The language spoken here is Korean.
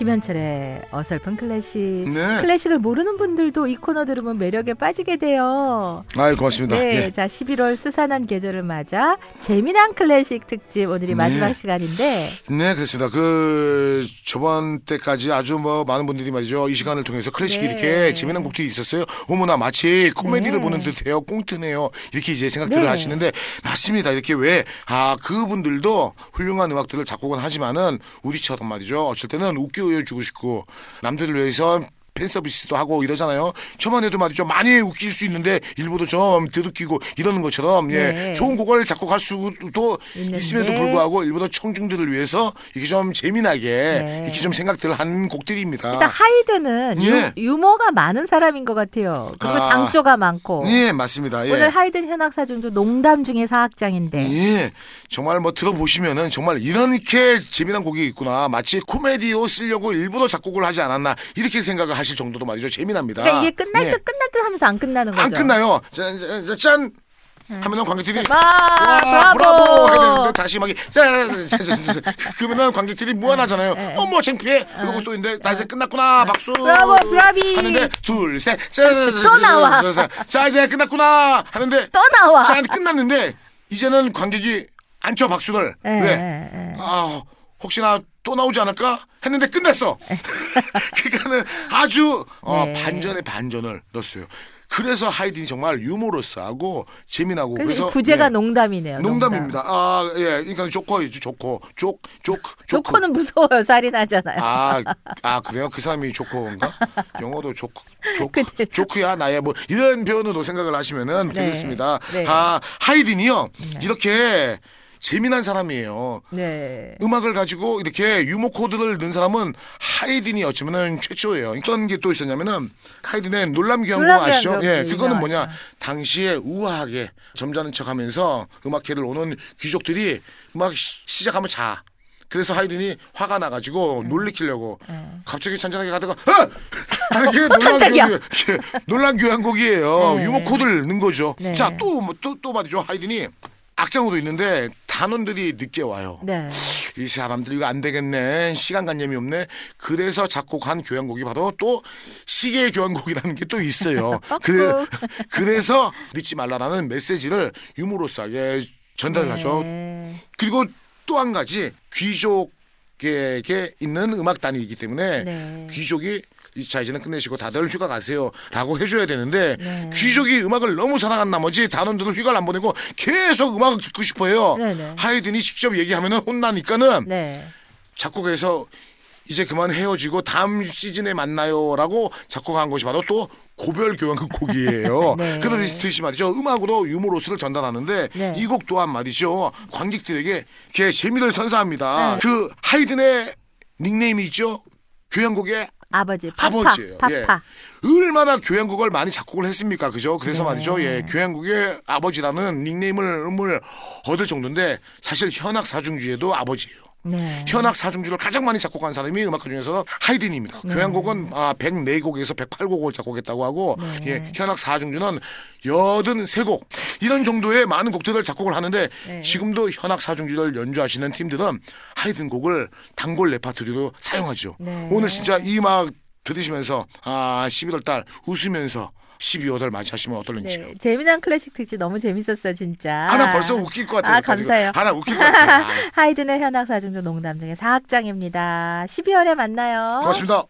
김현철의 어설픈 클래식. 네. 클래식을 모르는 분들도 이 코너 들으면 매력에 빠지게 돼요. 아유 고맙습니다. 네, 예. 자 11월 스산한 계절을 맞아 재미난 클래식 특집 오늘이 마지막 네. 시간인데 네, 그렇습니다. 그 저번 때까지 아주 뭐 많은 분들이 말이죠. 이 시간을 통해서 클래식이 네. 이렇게 재미난 곡들이 있었어요. 어머나 마치 코미디를 네. 보는 듯해요. 꽁트네요. 이렇게 이제 생각들을 네. 하시는데 맞습니다. 이렇게 왜 아 그분들도 훌륭한 음악들을 작곡은 하지만은 우리처럼 말이죠. 어쩔 때는 웃겨 주고 싶고 남들을 위해서 팬 서비스도 하고 이러잖아요. 저만 해도 말이죠. 많이 웃길 수 있는데 일부도 좀 드럽히고 이러는 것처럼 예 네. 좋은 곡을 작곡할 수도 있는데. 있음에도 불구하고 일부러 청중들을 위해서 이렇게 좀 재미나게 네. 이렇게 좀 생각들을 한 곡들입니다. 일단 하이든은 예. 유, 머가 많은 사람인 것 같아요. 그리고 아. 장조가 많고 예, 맞습니다. 예. 오늘 하이든 현악사중조 농담 중에 사학장인데 예, 정말 뭐 들어보시면은 정말 이렇게 재미난 곡이 있구나. 마치 코미디로 쓰려고 일부러 작곡을 하지 않았나 이렇게 생각을 하실 정도로 말이죠. 재미납니다. 그러니까 이게 끝날 예. 듯 끝날 듯 하면서 안 끝나는 거죠. 안 끝나요. 짠, 짠, 짠, 짠. 하면은 관객들이 와, 와, 브라보. 브라보! 다시 막, 이- 짠, 짠, 짠, 짠. 그러면은 관객들이 무한하잖아요. 예, 예. 어머, 창피해. 그리고 또 이제 나 이제 끝났구나. 박수. 브라보, 브라비. 하는데 둘, 셋, 짠, 짠, 짠, 또 나와. 자, 이제 끝났구나. 하는데 또 나와. 짠, 끝났는데 이제는 관객이 안쳐 박수를. 예, 왜? 예, 예. 아, 혹시나 또 나오지 않을까 했는데 끝냈어. 그러니까는 아주 어, 네. 반전에 반전을 넣었어요. 그래서 하이든이 정말 유머러스하고 재미나고 그래서, 그래서 이 부제가 예, 농담이네요. 농담입니다. 아, 예. 그러니까 조커이죠. 조커. 족, 족, 조커. 조커는 무서워요. 살이 나잖아요. 아, 아 그래요? 그 사람이 조커인가? 영어도 조커, 조커, 조크야 나의 뭐 이런 표현으로 생각을 하시면은 네. 되겠습니다. 네. 아 하이든이요 이렇게 재미난 사람이에요. 네. 음악을 가지고 이렇게 유머 코드를 넣은 사람은 하이든이 어쩌면은 최초예요. 어떤 게 또 있었냐면은 하이든의 놀람 귀한 곡 놀람 귀한 아시죠? 곡 예, 그거는. 뭐냐? 당시에 우아하게 점잖은 척하면서 음악회를 오는 귀족들이 음악 시- 시작하면 자. 그래서 하이든이 화가 나가지고 놀리키려고 갑자기 잔잔하게 가다가 아! 하는 게 놀란 놀란 교향곡이에요. 네. 유머 코드를 넣은 거죠. 네. 자, 또 또 또 말이죠. 하이든이 악장으로 있는데 단원들이 늦게 와요. 네. 이 사람들 이거 안 되겠네. 시간관념이 없네. 그래서 작곡한 교향곡이 바로 또 시계의 교향곡이라는 게 또 있어요. 그래, 그래서 늦지 말라라는 메시지를 유머로스하게 전달을 하죠. 네. 그리고 또 한 가지 귀족에게 있는 음악단이기 때문에 네. 귀족이 자 이제는 끝내시고 다들 휴가 가세요라고 해줘야 되는데 네. 귀족이 음악을 너무 사랑한 나머지 단원들은 휴가를 안 보내고 계속 음악을 듣고 싶어요. 네네. 하이든이 직접 얘기하면은 혼나니까는 네. 작곡에서 이제 그만 헤어지고 다음 시즌에 만나요라고 작곡한 것이 바로 또 고별 교향곡 곡이에요. 네. 그러듯이 말이죠. 음악으로 유머로스를 전달하는데 네. 이곡 또한 말이죠. 관객들에게 이렇게 재미를 선사합니다. 네. 그 하이든의 닉네임이 있죠. 교향곡의 아버지 파파 아버지예요. 파파. 예. 얼마나 교향곡을 많이 작곡을 했습니까? 그죠? 그래서 네. 말이죠. 예. 교향곡의 아버지라는 닉네임을 음을 얻을 정도인데 사실 현악 사중주에도 아버지예요. 네. 현악 사중주를 가장 많이 작곡한 사람이 음악가 중에서 하이든입니다. 네. 교향곡은 아, 104곡에서 108곡을 작곡했다고 하고 네. 예, 현악 사중주는 83곡 이런 정도의 많은 곡들을 작곡을 하는데 네. 지금도 현악 사중주를 연주하시는 팀들은 하이든 곡을 단골 레파토리로 사용하죠. 네. 오늘 진짜 이 음악 들으시면서 아 11월 달 웃으면서 12월을 맞이하시면 어떨는지요. 네. 재미난 클래식 특집 너무 재밌었어요, 진짜. 아, 나 벌써 웃길 것 같아요. 아, 감사해요. 하나 웃길 것 같아요. 아, 하이든의 현악 사중조 농담 중에 사학장입니다. 12월에 만나요. 고맙습니다.